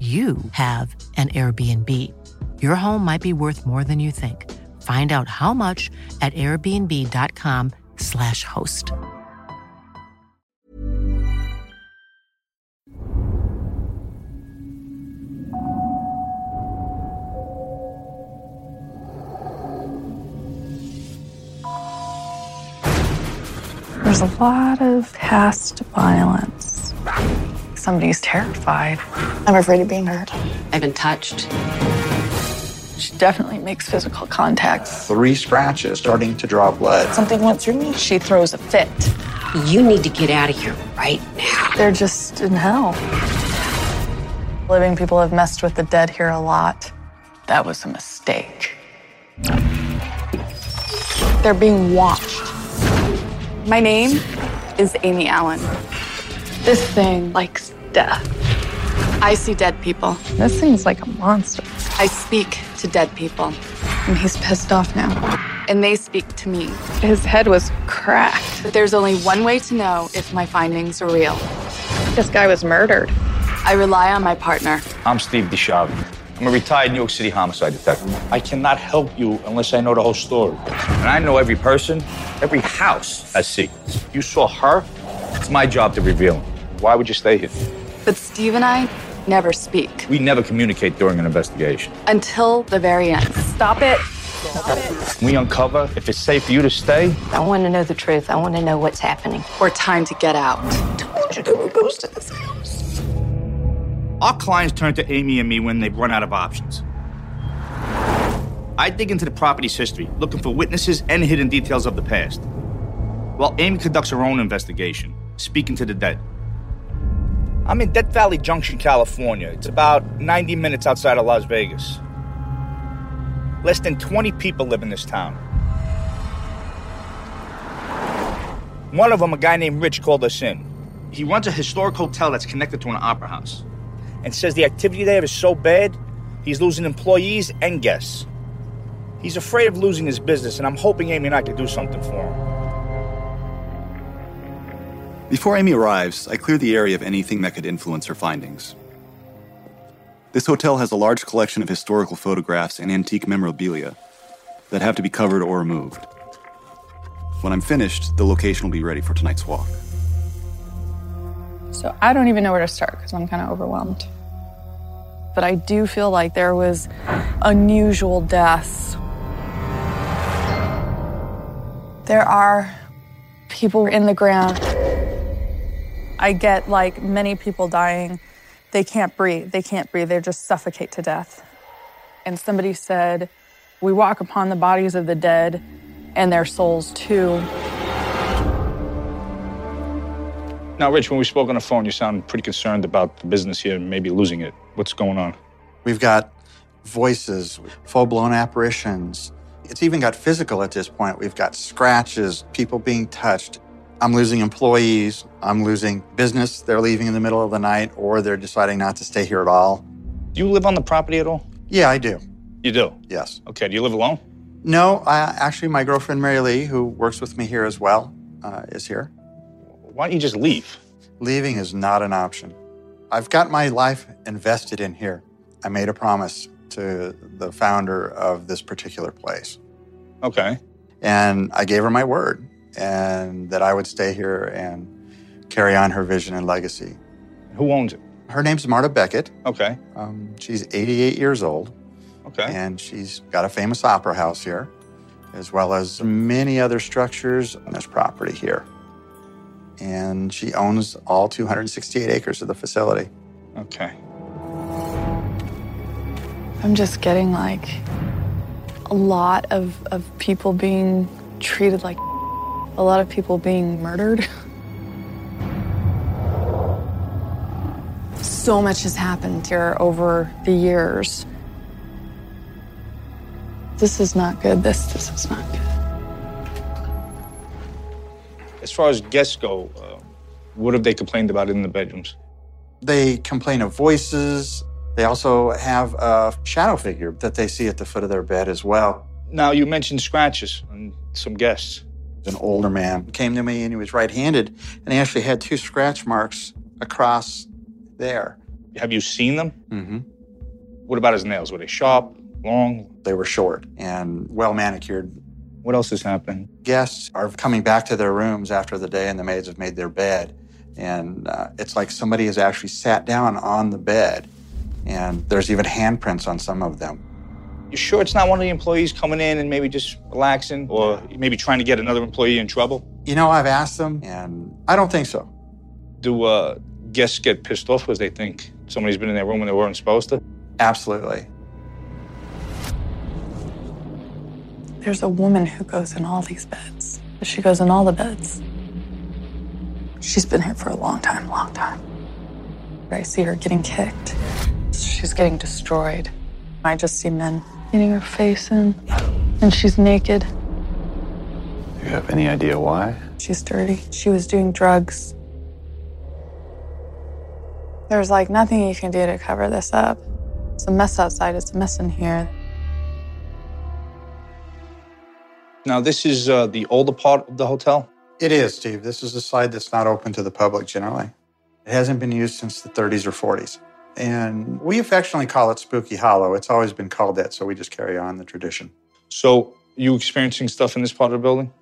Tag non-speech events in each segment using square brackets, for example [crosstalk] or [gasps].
you have an Airbnb. Your home might be worth more than you think. Find out how much at airbnb.com/slash host. There's a lot of past violence. Somebody's terrified. I'm afraid of being hurt. I've been touched. She definitely makes physical contact. Three scratches starting to draw blood. Something went through me. She throws a fit. You need to get out of here right now. They're just in hell. Living people have messed with the dead here a lot. That was a mistake. They're being watched. My name is Amy Allan. This thing likes death. I see dead people. This thing's like a monster. I speak to dead people. And he's pissed off now. And they speak to me. His head was cracked. But there's only one way to know if my findings are real. This guy was murdered. I rely on my partner. I'm Steve DiSchiavi. I'm a retired New York City homicide detective. I cannot help you unless I know the whole story. And I know every person, every house has secrets. You saw her, it's my job to reveal them. Why would you stay here? But Steve and I never speak We never communicate during an investigation. until the very end. Stop it. We uncover if it's safe for you to stay. I want to know the truth. I want to know what's happening. Or time to get out. I told you there were ghosts in this house. Our clients turn to Amy and me when they've run out of options. I dig into the property's history, looking for witnesses and hidden details of the past. While Amy conducts her own investigation, speaking to the dead. I'm in Death Valley Junction, California. It's about 90 minutes outside of Las Vegas. Less than 20 people live in this town. One of them, a guy named Rich, called us in. He runs a historic hotel that's connected to an opera house and says the activity there is so bad, he's losing employees and guests. He's afraid of losing his business, and I'm hoping Amy and I can do something for him. Before Amy arrives, I clear the area of anything that could influence her findings. This hotel has a large collection of historical photographs and antique memorabilia that have to be covered or removed. When I'm finished, the location will be ready for tonight's walk. So I don't even know where to start because I'm kind of overwhelmed. But I do feel like there was unusual deaths. There are people in the ground. I get like many people dying. They can't breathe. They can't breathe. They just suffocate to death. And somebody said, We walk upon the bodies of the dead and their souls too. Now, Rich, when we spoke on the phone, you sound pretty concerned about the business here and maybe losing it. What's going on? We've got voices, full blown apparitions. It's even got physical at this point. We've got scratches, people being touched. I'm losing employees. I'm losing business. They're leaving in the middle of the night or they're deciding not to stay here at all. Do you live on the property at all? Yeah, I do. You do? Yes. Okay. Do you live alone? No, I, actually, my girlfriend Mary Lee, who works with me here as well, uh, is here. Why don't you just leave? Leaving is not an option. I've got my life invested in here. I made a promise to the founder of this particular place. Okay. And I gave her my word and that I would stay here and carry on her vision and legacy. Who owns it? Her name's Marta Becket. Okay. Um, she's 88 years old. Okay. And she's got a famous opera house here, as well as many other structures on this property here. And she owns all 268 acres of the facility. Okay. I'm just getting like a lot of, of people being treated like a lot of people being murdered. [laughs] so much has happened here over the years. This is not good. This this is not good. As far as guests go, uh, what have they complained about in the bedrooms? They complain of voices. They also have a shadow figure that they see at the foot of their bed as well. Now, you mentioned scratches on some guests. An older man came to me and he was right handed, and he actually had two scratch marks across there. Have you seen them? Mm-hmm. What about his nails? Were they sharp, long? They were short and well manicured. What else has happened? Guests are coming back to their rooms after the day and the maids have made their bed. And uh, it's like somebody has actually sat down on the bed, and there's even handprints on some of them. You sure it's not one of the employees coming in and maybe just relaxing or maybe trying to get another employee in trouble? You know, I've asked them, and I don't think so. Do uh, guests get pissed off because they think somebody's been in their room when they weren't supposed to? Absolutely. There's a woman who goes in all these beds. She goes in all the beds. She's been here for a long time, long time. I see her getting kicked. She's getting destroyed. I just see men getting her face in, and she's naked. Do you have any idea why? She's dirty. She was doing drugs. There's like nothing you can do to cover this up. It's a mess outside, it's a mess in here. Now, this is uh, the older part of the hotel? It is, Steve. This is a side that's not open to the public generally. It hasn't been used since the 30s or 40s. And we affectionately call it Spooky Hollow. It's always been called that, so we just carry on the tradition. So, you experiencing stuff in this part of the building?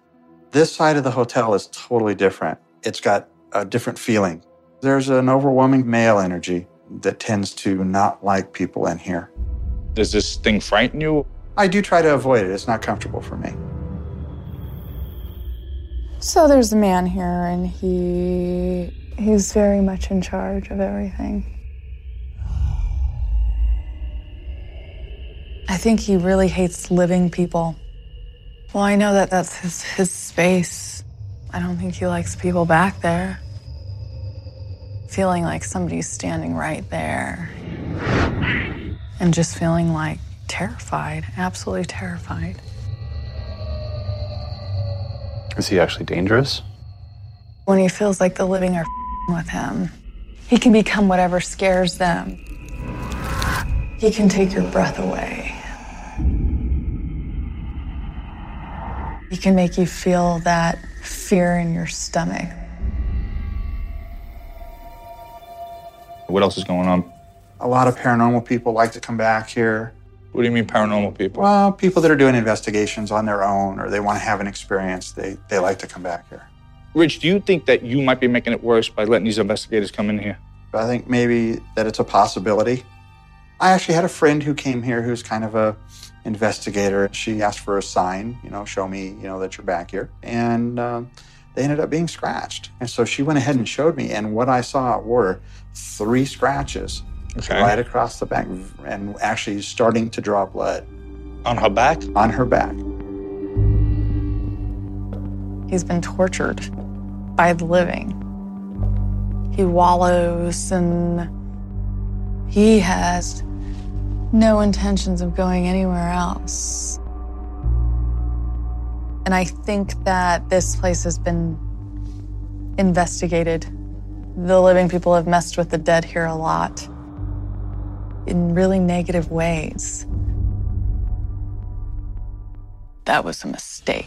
This side of the hotel is totally different. It's got a different feeling. There's an overwhelming male energy that tends to not like people in here. Does this thing frighten you? I do try to avoid it. It's not comfortable for me. So there's a man here, and he he's very much in charge of everything. I think he really hates living people. Well, I know that that's his, his space. I don't think he likes people back there. Feeling like somebody's standing right there. And just feeling like terrified, absolutely terrified. Is he actually dangerous? When he feels like the living are with him, he can become whatever scares them. He can take your breath away. He can make you feel that fear in your stomach. What else is going on? A lot of paranormal people like to come back here. What do you mean paranormal people? Well, people that are doing investigations on their own or they want to have an experience, they, they like to come back here. Rich, do you think that you might be making it worse by letting these investigators come in here? I think maybe that it's a possibility. I actually had a friend who came here who's kind of a investigator. She asked for a sign, you know, show me, you know, that you're back here. And um, they ended up being scratched. And so she went ahead and showed me. And what I saw were three scratches Okay. right across the back and actually starting to draw blood On her back? on her back. He's been tortured by the living. He wallows and he has no intentions of going anywhere else. And I think that this place has been investigated. The living people have messed with the dead here a lot. in really negative ways. That was a mistake.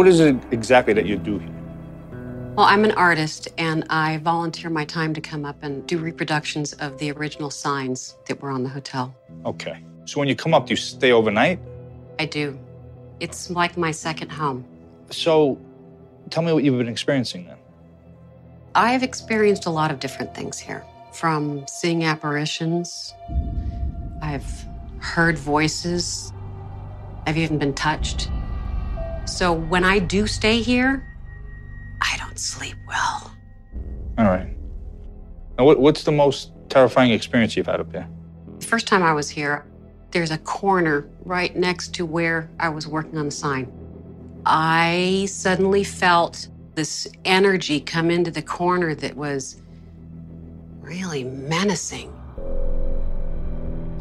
What is it exactly that you do here? Well, I'm an artist and I volunteer my time to come up and do reproductions of the original signs that were on the hotel. Okay. So when you come up, do you stay overnight? I do. It's like my second home. So tell me what you've been experiencing then. I have experienced a lot of different things here from seeing apparitions, I've heard voices, I've even been touched. So when I do stay here, I don't sleep well. All right. Now, what, what's the most terrifying experience you've had up here? The first time I was here, there's a corner right next to where I was working on the sign. I suddenly felt this energy come into the corner that was really menacing,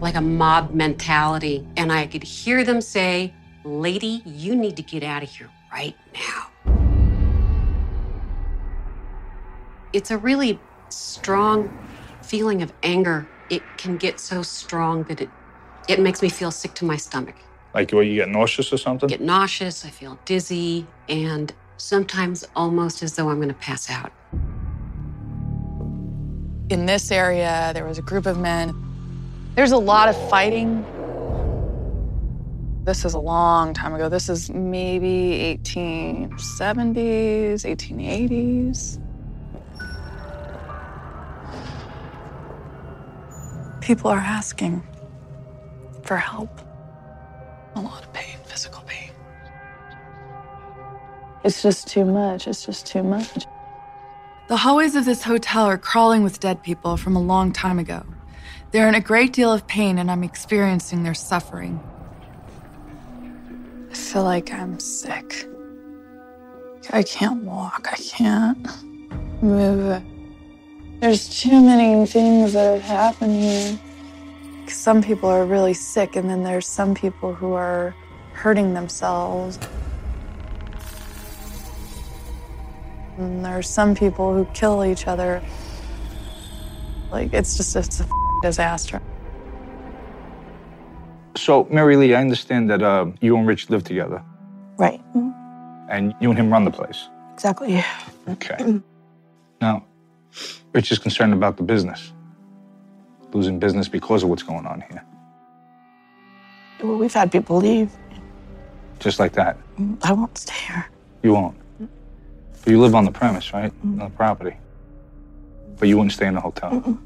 like a mob mentality. And I could hear them say, Lady, you need to get out of here right now. It's a really strong feeling of anger. It can get so strong that it it makes me feel sick to my stomach. Like what, you get nauseous or something? Get nauseous, I feel dizzy, and sometimes almost as though I'm going to pass out. In this area, there was a group of men. There's a lot of fighting. This is a long time ago. This is maybe 1870s, 1880s. People are asking for help. A lot of pain, physical pain. It's just too much. It's just too much. The hallways of this hotel are crawling with dead people from a long time ago. They're in a great deal of pain, and I'm experiencing their suffering. I feel like I'm sick. I can't walk. I can't move. There's too many things that have happened here. Some people are really sick, and then there's some people who are hurting themselves. And there's some people who kill each other. Like, it's just, it's a disaster. So, Mary Lee, I understand that uh, you and Rich live together, Right. and you and him run the place. Exactly. Okay. Now, Rich is concerned about the business, losing business because of what's going on here. Well, we've had people leave. Just like that. I won't stay here. You won't. But you live on the premise, right? On the property. But you wouldn't stay in the hotel.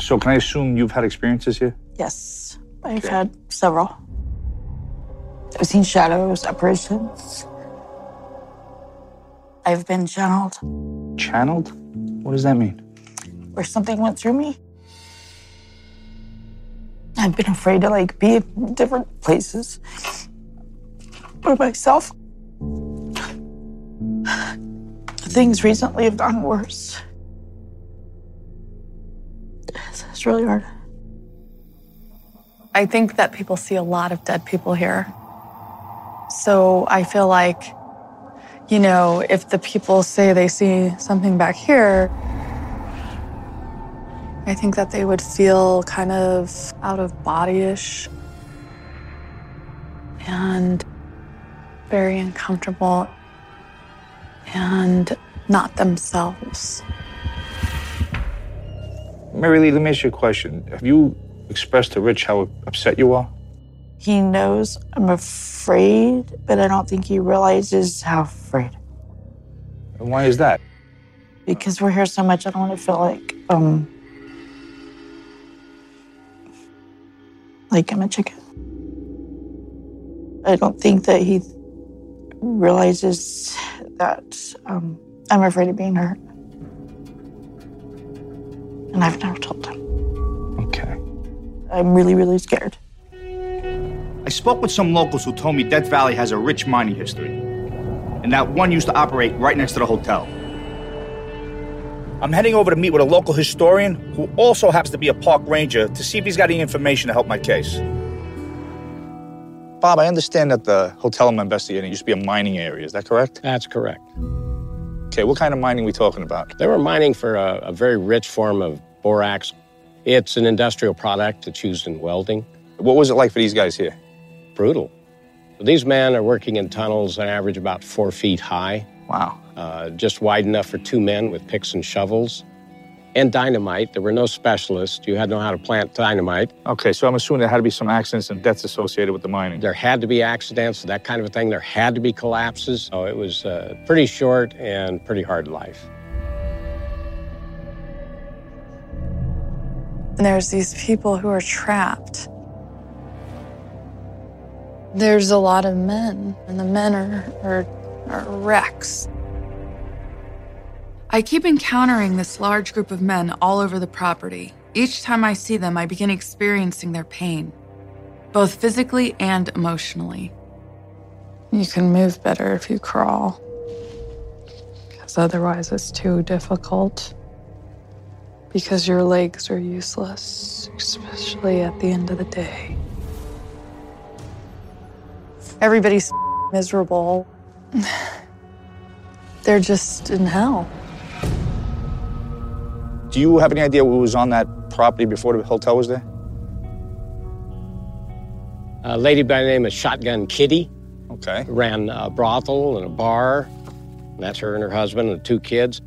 So, can I assume you've had experiences here? Yes, I've had several. I've seen shadows, apparitions. I've been channeled Channeled? What does that mean? where something went through me. I've been afraid to like be in different places by myself. Things recently have gotten worse. It's, it's really hard. I think that people see a lot of dead people here. So I feel like, you know, if the people say they see something back here, I think that they would feel kind of out of body ish and very uncomfortable and not themselves. Mary Lee, let me ask you a question. Have you expressed to Rich how upset you are? He knows I'm afraid, but I don't think he realizes how afraid. And why is that? Because we're here so much, I don't want to feel like, um, like I'm a chicken. I don't think that he realizes that um, I'm afraid of being hurt. And I've never told him. Okay. I'm really, really scared. I spoke with some locals who told me Death Valley has a rich mining history, and that one used to operate right next to the hotel. I'm heading over to meet with a local historian who also happens to be a park ranger to see if he's got any information to help my case. Bob, I understand that the hotel I'm investigating used to be a mining area. Is that correct? That's correct. Okay, what kind of mining are we talking about? They were mining for a, a very rich form of borax. It's an industrial product that's used in welding. What was it like for these guys here? Brutal. These men are working in tunnels that average about four feet high. Wow. Uh, just wide enough for two men with picks and shovels. And dynamite. There were no specialists. You had to know how to plant dynamite. Okay, so I'm assuming there had to be some accidents and deaths associated with the mining. There had to be accidents, that kind of a thing. There had to be collapses. So it was a pretty short and pretty hard life. And there's these people who are trapped. There's a lot of men, and the men are, are, are wrecks. I keep encountering this large group of men all over the property. Each time I see them, I begin experiencing their pain, both physically and emotionally. You can move better if you crawl, because otherwise it's too difficult. Because your legs are useless, especially at the end of the day. Everybody's miserable. [sighs] They're just in hell. Do you have any idea who was on that property before the hotel was there? A lady by the name of Shotgun Kitty Okay. ran a brothel and a bar. That's her and her husband and two kids.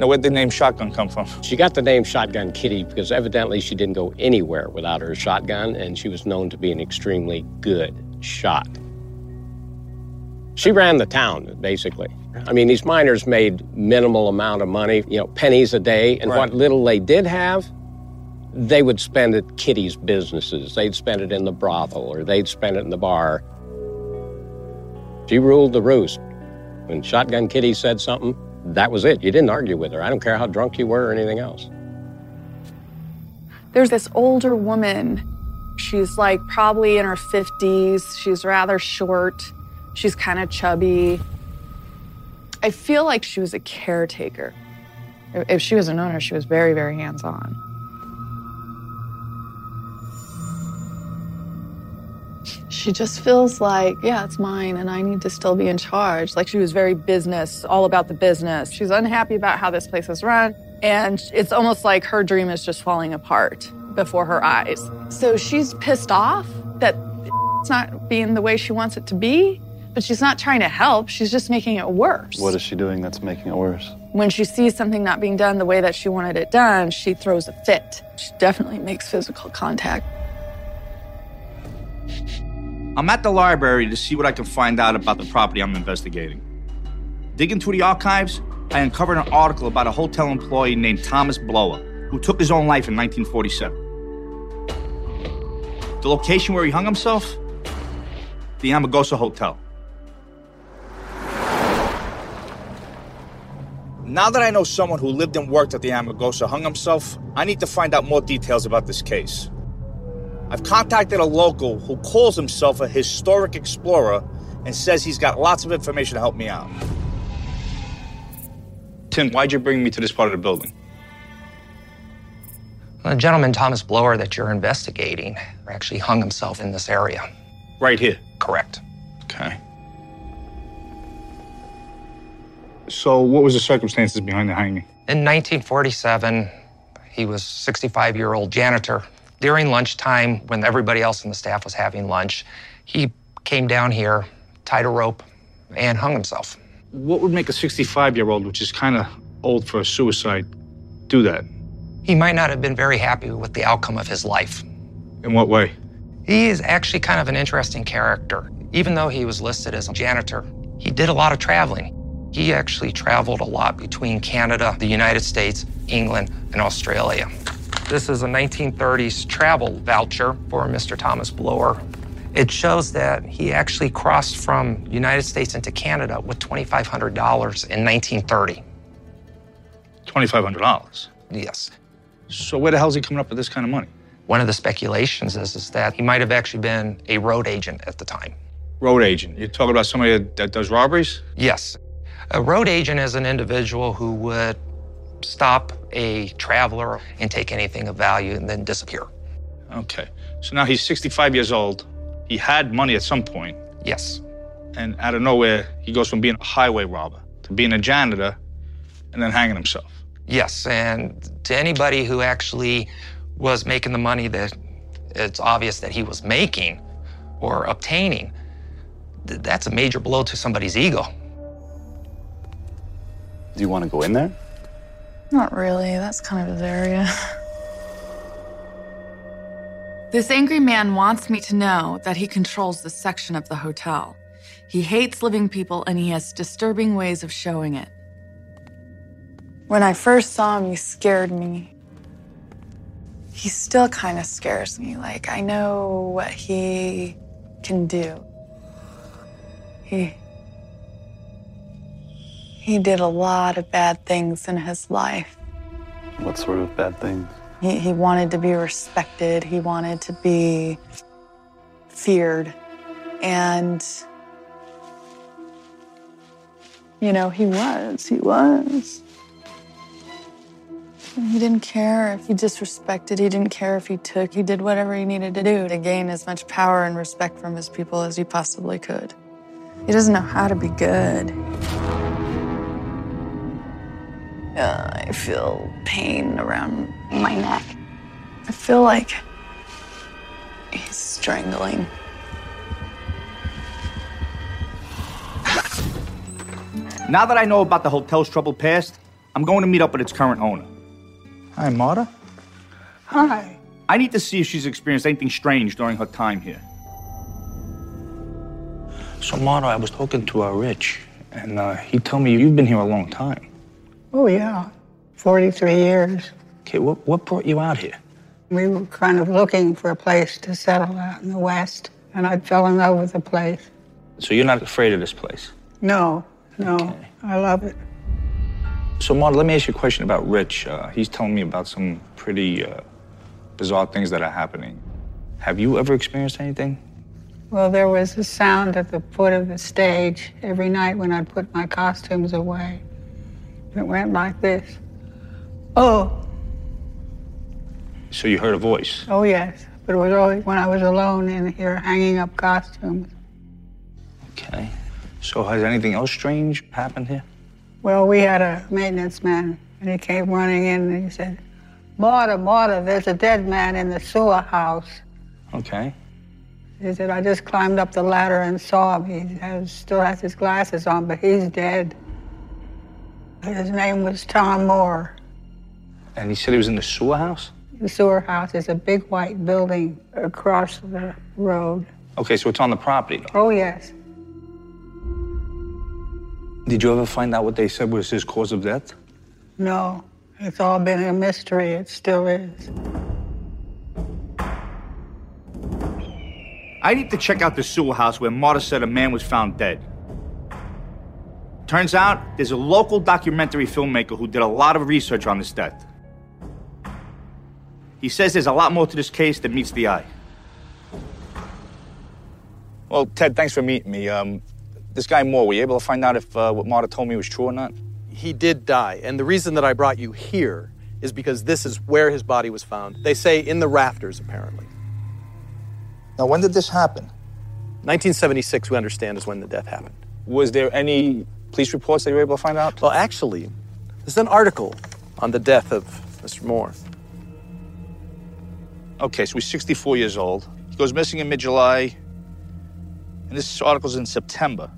Now, where'd the name Shotgun come from? She got the name Shotgun Kitty because evidently she didn't go anywhere without her shotgun, and she was known to be an extremely good shot. She ran the town, basically. I mean, these miners made minimal amount of money, you know, pennies a day, and Right. what little they did have, they would spend at Kitty's businesses. They'd spend it in the brothel, or they'd spend it in the bar. She ruled the roost. When Shotgun Kitty said something, that was it. You didn't argue with her. I don't care how drunk you were or anything else. There's this older woman. She's like probably in her 50s. She's rather short. She's kind of chubby. I feel like she was a caretaker. If she was an owner, she was very, very hands on. She just feels like, yeah, it's mine and I need to still be in charge. Like she was very business, all about the business. She's unhappy about how this place is run. And it's almost like her dream is just falling apart before her eyes. So she's pissed off that it's not being the way she wants it to be, but she's not trying to help. She's just making it worse. What is she doing that's making it worse? When she sees something not being done the way that she wanted it done, she throws a fit. She definitely makes physical contact. I'm at the library to see what I can find out about the property I'm investigating. Digging through the archives, I uncovered an article about a hotel employee named Thomas Blower, who took his own life in 1947. The location where he hung himself? The Amargosa Hotel. Now that I know someone who lived and worked at the Amargosa hung himself, I need to find out more details about this case. I've contacted a local who calls himself a historic explorer and says he's got lots of information to help me out. Tim, why'd you bring me to this part of the building? The gentleman, Thomas Blower, that you're investigating, actually hung himself in this area. Right here? Correct. Okay. So, what was the circumstances behind the hanging? In 1947, he was 65 year old janitor. During lunchtime, when everybody else in the staff was having lunch, he came down here, tied a rope, and hung himself. What would make a 65 year old, which is kind of old for a suicide, do that? He might not have been very happy with the outcome of his life. In what way? He is actually kind of an interesting character. Even though he was listed as a janitor, he did a lot of traveling. He actually traveled a lot between Canada, the United States, England, and Australia. This is a 1930s travel voucher for Mr. Thomas Blower. It shows that he actually crossed from United States into Canada with $2,500 in 1930. $2,500? Yes. So where the hell's he coming up with this kind of money? One of the speculations is, is that he might have actually been a road agent at the time. Road agent? You're talking about somebody that does robberies? Yes. A road agent is an individual who would stop a traveler and take anything of value and then disappear. Okay. So now he's 65 years old. He had money at some point. Yes. And out of nowhere, he goes from being a highway robber to being a janitor and then hanging himself. Yes. And to anybody who actually was making the money that it's obvious that he was making or obtaining, th- that's a major blow to somebody's ego. Do you want to go in there? Not really. That's kind of his [laughs] area. This angry man wants me to know that he controls this section of the hotel. He hates living people and he has disturbing ways of showing it. When I first saw him, he scared me. He still kind of scares me. Like, I know what he can do. He. He did a lot of bad things in his life. What sort of bad things? He, he wanted to be respected, he wanted to be feared. And, you know, he was, he was. He didn't care if he disrespected, he didn't care if he took, he did whatever he needed to do to gain as much power and respect from his people as he possibly could. He doesn't know how to be good. Uh, I feel pain around my neck. I feel like he's strangling. Now that I know about the hotel's troubled past, I'm going to meet up with its current owner. Hi, Marta. Hi. I need to see if she's experienced anything strange during her time here. So, Marta, I was talking to uh, Rich, and uh, he told me you've been here a long time. Oh, yeah. 43 years. Okay, what, what brought you out here? We were kind of looking for a place to settle out in the West, and I fell in love with the place. So you're not afraid of this place? No, no, I love it. So, Marta, let me ask you a question about Rich. Uh, he's telling me about some pretty uh, bizarre things that are happening. Have you ever experienced anything? Well, there was a sound at the foot of the stage every night when I'd put my costumes away. It went like this. Oh, So you heard a voice? oh yes. But it was always when I was alone in here hanging up costumes. Okay. So has anything else strange happened here? Well, we had a maintenance man And he came running in and he said, Marta, Marta, there's a dead man in the sewer house. Okay. He said, I just climbed up the ladder and saw him. He has, still has his glasses on, but he's dead. His name was Tom Moore. And he said he was in the sewer house? The sewer house is a big white building across the road. Okay, so it's on the property. Oh, yes. Did you ever find out what they said was his cause of death? No, it's all been a mystery. It still is. I need to check out the sewer house where Marta said a man was found dead. Turns out there's a local documentary filmmaker who did a lot of research on this death. He says there's a lot more to this case than meets the eye. Well, Ted, thanks for meeting me. Um, this guy Moore, were you able to find out if uh, what Marta told me was true or not? He did die, and the reason that I brought you here is because this is where his body was found. They say in the rafters, apparently. Now, when did this happen? 1976, we understand, is when the death happened. Was there any police reports that you were able to find out? Well, actually, there's an article on the death of Mr. Moore. Okay, so he's 64 years old. He goes missing in mid July, and this article's in September.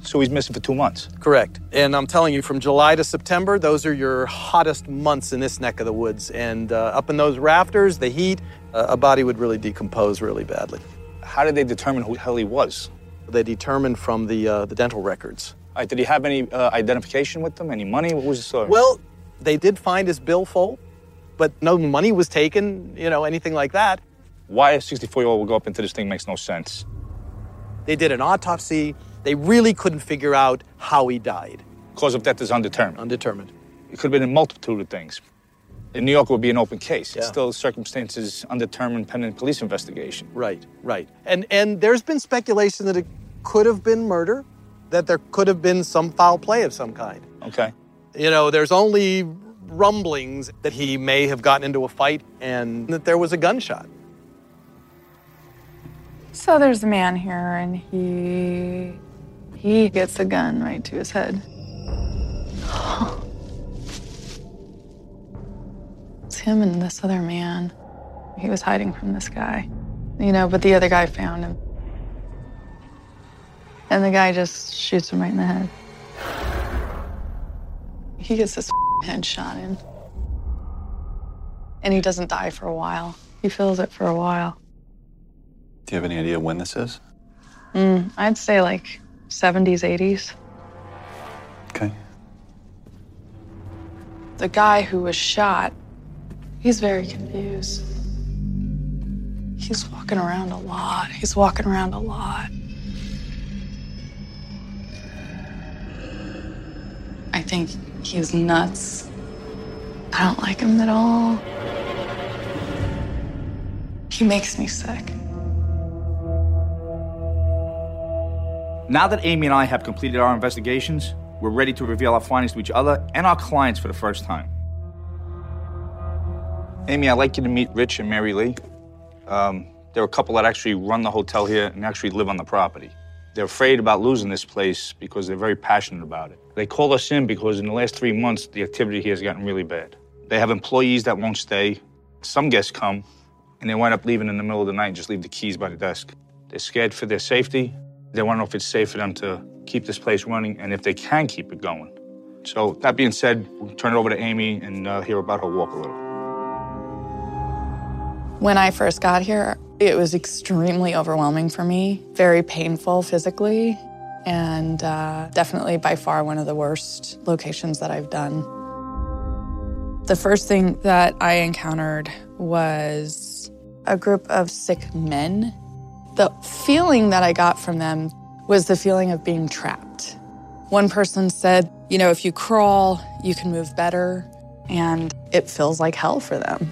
So he's missing for two months. Correct. And I'm telling you, from July to September, those are your hottest months in this neck of the woods. And uh, up in those rafters, the heat, uh, a body would really decompose really badly. How did they determine who the hell he was? They determined from the, uh, the dental records. Right, did he have any uh, identification with them? Any money? What was the story? Well, they did find his billfold, but no money was taken, you know, anything like that. Why a 64 year old would go up into this thing makes no sense. They did an autopsy. They really couldn't figure out how he died. Cause of death is undetermined. Undetermined. It could have been a multitude of things. In New York, it would be an open case. Yeah. It's still circumstances undetermined pending police investigation. Right, right. And and there's been speculation that it could have been murder, that there could have been some foul play of some kind. Okay. You know, there's only rumblings that he may have gotten into a fight and that there was a gunshot. So there's a man here, and he he gets a gun right to his head. [gasps] It's him and this other man. He was hiding from this guy, you know, but the other guy found him. And the guy just shoots him right in the head. He gets this [laughs] head shot in. And he doesn't die for a while. He feels it for a while. Do you have any idea when this is? Mm, I'd say like 70s, 80s. Okay. The guy who was shot, he's very confused. He's walking around a lot. He's walking around a lot. I think he's nuts. I don't like him at all. He makes me sick. Now that Amy and I have completed our investigations, we're ready to reveal our findings to each other and our clients for the first time. Amy, I'd like you to meet Rich and Mary Lee. Um, they're a couple that actually run the hotel here and actually live on the property. They're afraid about losing this place because they're very passionate about it. They call us in because in the last three months, the activity here has gotten really bad. They have employees that won't stay. Some guests come, and they wind up leaving in the middle of the night and just leave the keys by the desk. They're scared for their safety. They want to know if it's safe for them to keep this place running and if they can keep it going. So, that being said, we'll turn it over to Amy and uh, hear about her walk a little. When I first got here, it was extremely overwhelming for me, very painful physically, and uh, definitely by far one of the worst locations that I've done. The first thing that I encountered was a group of sick men. The feeling that I got from them was the feeling of being trapped. One person said, you know, if you crawl, you can move better, and it feels like hell for them.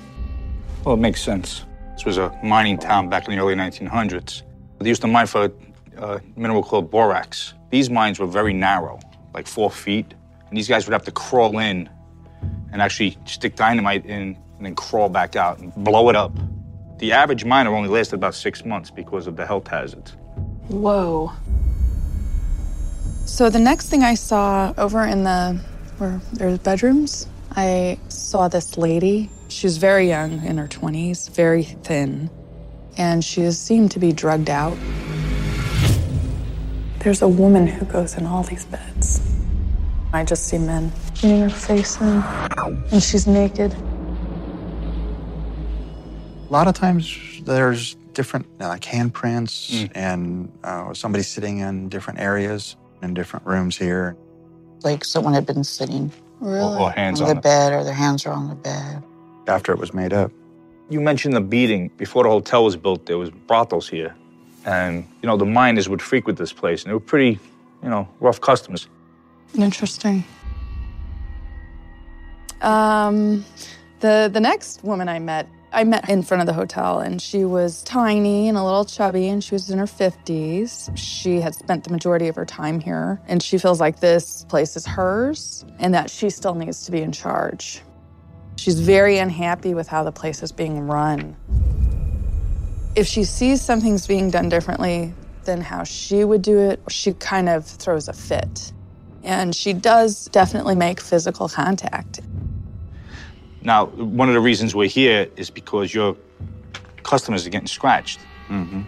Well, it makes sense. This was a mining town back in the early 1900s. They used to mine for a mineral called borax. These mines were very narrow, like four feet, and these guys would have to crawl in and actually stick dynamite in and then crawl back out and blow it up. The average miner only lasted about six months because of the health hazards. Whoa. So the next thing I saw over in the where there's bedrooms, I saw this lady. She was very young, in her 20s, very thin, and she seemed to be drugged out. There's a woman who goes in all these beds. I just see men getting her face in, and she's naked. A lot of times there's different uh, like handprints and uh, somebody sitting in different areas in different rooms here. Like someone had been sitting Really? or hands on on the it. bed, or their hands were on the bed. After it was made up. You mentioned the beating. Before the hotel was built, there was brothels here. And, you know, the miners would frequent this place, and they were pretty, you know, rough customers. Interesting. Um, the the next woman I met, I met in front of the hotel, and she was tiny and a little chubby, and she was in her fifties. She had spent the majority of her time here, and she feels like this place is hers, and that she still needs to be in charge. She's very unhappy with how the place is being run. If she sees something's being done differently than how she would do it, she kind of throws a fit. And she does definitely make physical contact. Now, one of the reasons we're here is because your customers are getting scratched. hmm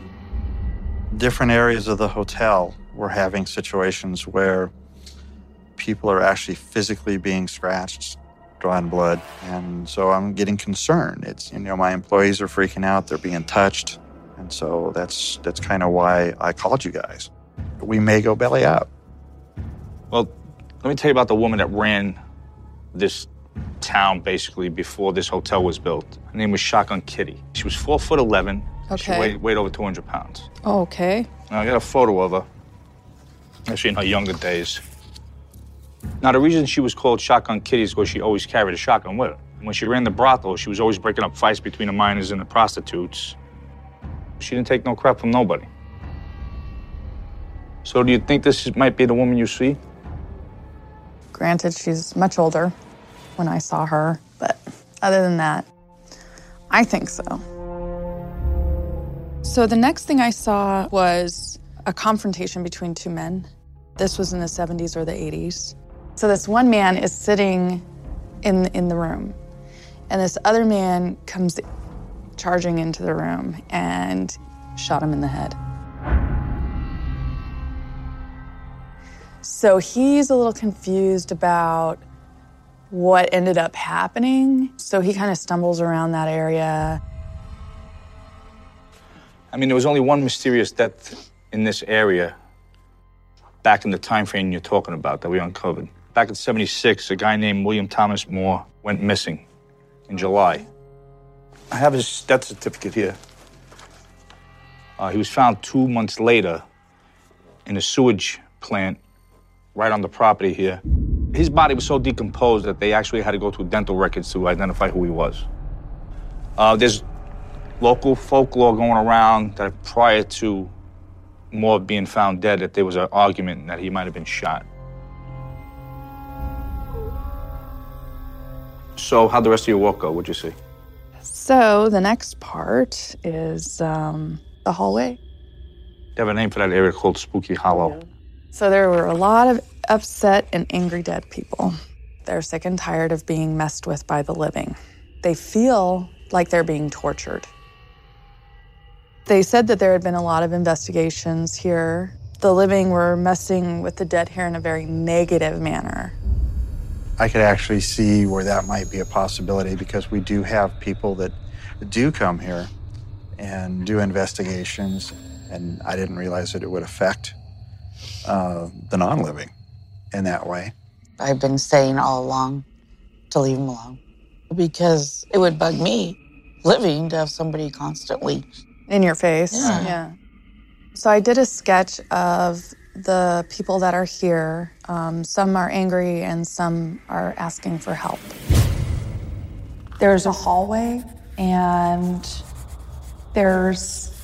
Different areas of the hotel were having situations where people are actually physically being scratched, drawing blood, and so I'm getting concerned. It's you know my employees are freaking out, they're being touched, and so that's that's kind of why I called you guys. We may go belly up. Well, let me tell you about the woman that ran this town basically before this hotel was built. Her name was Shotgun Kitty. She was four foot eleven. She Okay. weighed, weighed over 200 pounds. Oh, okay. Now, I got a photo of her, actually in her younger days. Now, the reason she was called Shotgun Kitty is because she always carried a shotgun with her. When she ran the brothel, she was always breaking up fights between the miners and the prostitutes. She didn't take no crap from nobody. So, do you think this might be the woman you see? Granted, she's much older when I saw her, but other than that, I think so. So the next thing I saw was a confrontation between two men. This was in the 70s or the 80s. So this one man is sitting in in the room, and this other man comes charging into the room and shot him in the head. So he's a little confused about what ended up happening. So he kind of stumbles around that area. I mean, there was only one mysterious death in this area back in the time frame you're talking about that we uncovered. Back in 76, a guy named William Thomas Moore went missing in July. I have his death certificate here. Uh, he was found two months later in a sewage plant right on the property here. His body was so decomposed that they actually had to go through dental records to identify who he was. Uh, there's local folklore going around that prior to Moore being found dead, that there was an argument that he might have been shot. So, how'd the rest of your walk go? What'd you see? So the next part is um, the hallway. They have a name for that area called Spooky Hollow. So there were a lot of upset and angry dead people. They're sick and tired of being messed with by the living. They feel like they're being tortured. They said that there had been a lot of investigations here. The living were messing with the dead here in a very negative manner. I could actually see where that might be a possibility because we do have people that do come here and do investigations, and I didn't realize that it would affect uh, the non living in that way. I've been saying all along to leave him alone because it would bug me living to have somebody constantly In your face. Yeah. So I did a sketch of the people that are here. Um, some are angry and some are asking for help. There's a hallway and there's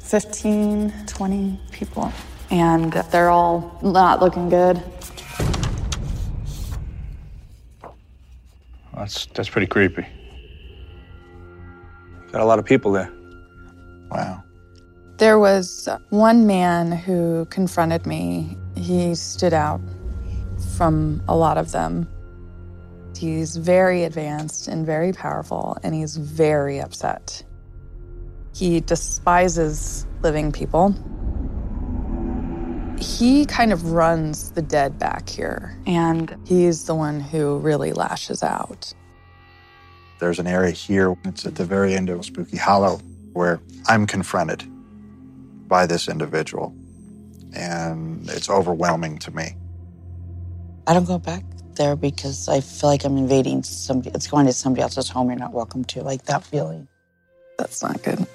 15, 20 people. And they're all not looking good. That's, that's pretty creepy. Got a lot of people there. Wow. There was one man who confronted me. He stood out from a lot of them. He's very advanced and very powerful, and he's very upset. He despises living people. He kind of runs the dead back here, and he's the one who really lashes out. There's an area here, it's at the very end of Spooky Hollow, where I'm confronted by this individual, and it's overwhelming to me. I don't go back there because I feel like I'm invading somebody. It's going to somebody else's home you're not welcome to. Like that feeling. That's not good.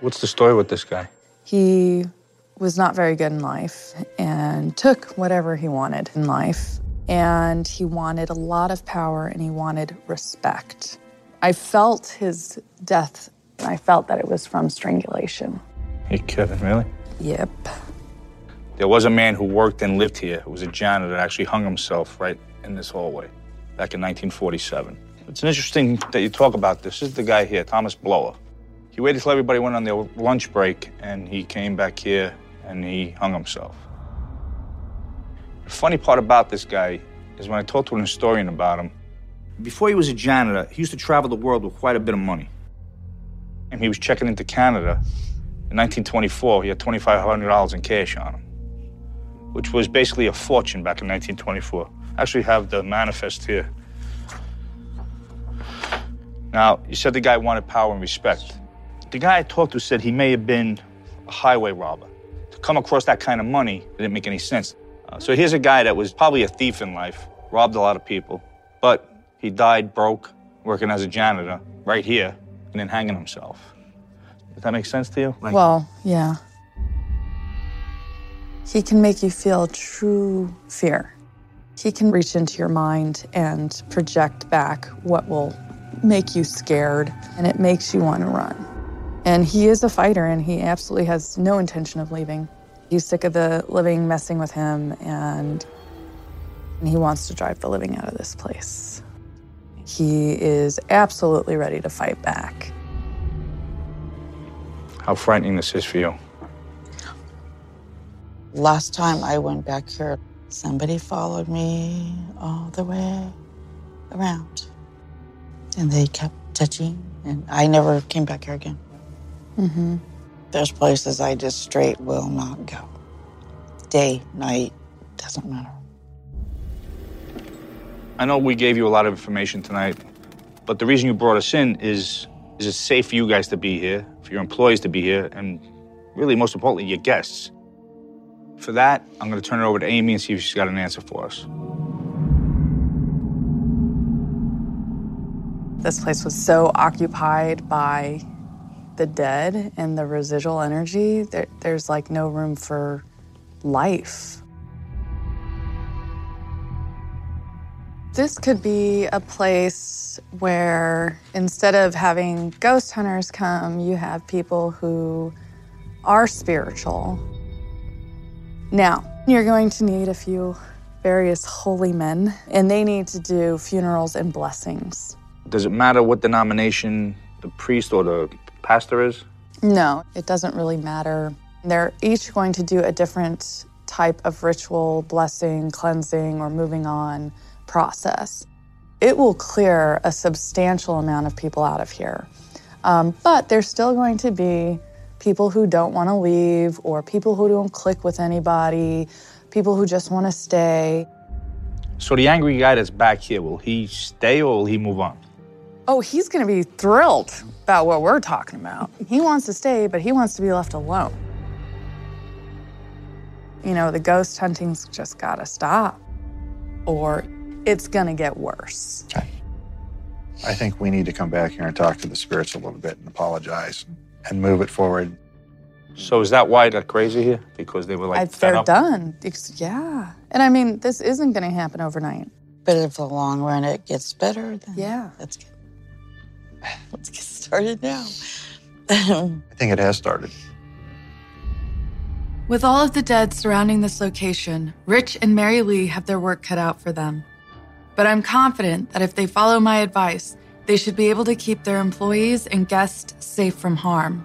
What's the story with this guy? He was not very good in life and took whatever he wanted in life. And he wanted a lot of power and he wanted respect. I felt his death. I felt that it was from strangulation. Hey, Kevin, really? Yep. There was a man who worked and lived here. It was a janitor that actually hung himself right in this hallway back in 1947. It's an interesting that you talk about this. This is the guy here, Thomas Blower. He waited till everybody went on their lunch break and he came back here and he hung himself. The funny part about this guy is when I talked to an historian about him, before he was a janitor, he used to travel the world with quite a bit of money. And he was checking into Canada. In 1924, he had $2,500 in cash on him, which was basically a fortune back in 1924. I actually have the manifest here. Now, you said the guy wanted power and respect. The guy I talked to said he may have been a highway robber. To come across that kind of money didn't make any sense. Uh, so here's a guy that was probably a thief in life, robbed a lot of people, but he died broke, working as a janitor right here, and then hanging himself. Does that make sense to you? Like, Well, yeah. He can make you feel true fear. He can reach into your mind and project back what will make you scared, and it makes you want to run. And he is a fighter, and he absolutely has no intention of leaving. He's sick of the living messing with him, and, and he wants to drive the living out of this place. He is absolutely ready to fight back. how frightening this is for you. Last time I went back here, somebody followed me all the way around. And they kept touching, and I never came back here again. Mm-hmm. There's places I just straight will not go. Day, night, doesn't matter. I know we gave you a lot of information tonight, but the reason you brought us in is is it's safe for you guys to be here, for your employees to be here, and really, most importantly, your guests. For that, I'm going to turn it over to Amy and see if she's got an answer for us. This place was so occupied by the dead and the residual energy. There, there's like no room for life. This could be a place where instead of having ghost hunters come, you have people who are spiritual. Now, you're going to need a few various holy men, and they need to do funerals and blessings. Does it matter what denomination the priest or the pastor is? No, it doesn't really matter. They're each going to do a different type of ritual, blessing, cleansing, or moving on process. It will clear a substantial amount of people out of here. Um, but there's still going to be people who don't want to leave, or people who don't click with anybody, people who just want to stay. So the angry guy that's back here, will he stay or will he move on? Oh, he's going to be thrilled about what we're talking about. He wants to stay, but he wants to be left alone. You know, the ghost hunting's just got to stop, or it's going to get worse. I think we need to come back here and talk to the spirits a little bit and apologize and move it forward. So is that why they're crazy here? Because they were like I- fed they're up? done. It's- yeah. And I mean, this isn't going to happen overnight. But if the long run it gets better, then yeah. let's get [laughs] let's get started now. I think it has started. With all of the dead surrounding this location, Rich and Mary Lee have their work cut out for them. But I'm confident that if they follow my advice, they should be able to keep their employees and guests safe from harm.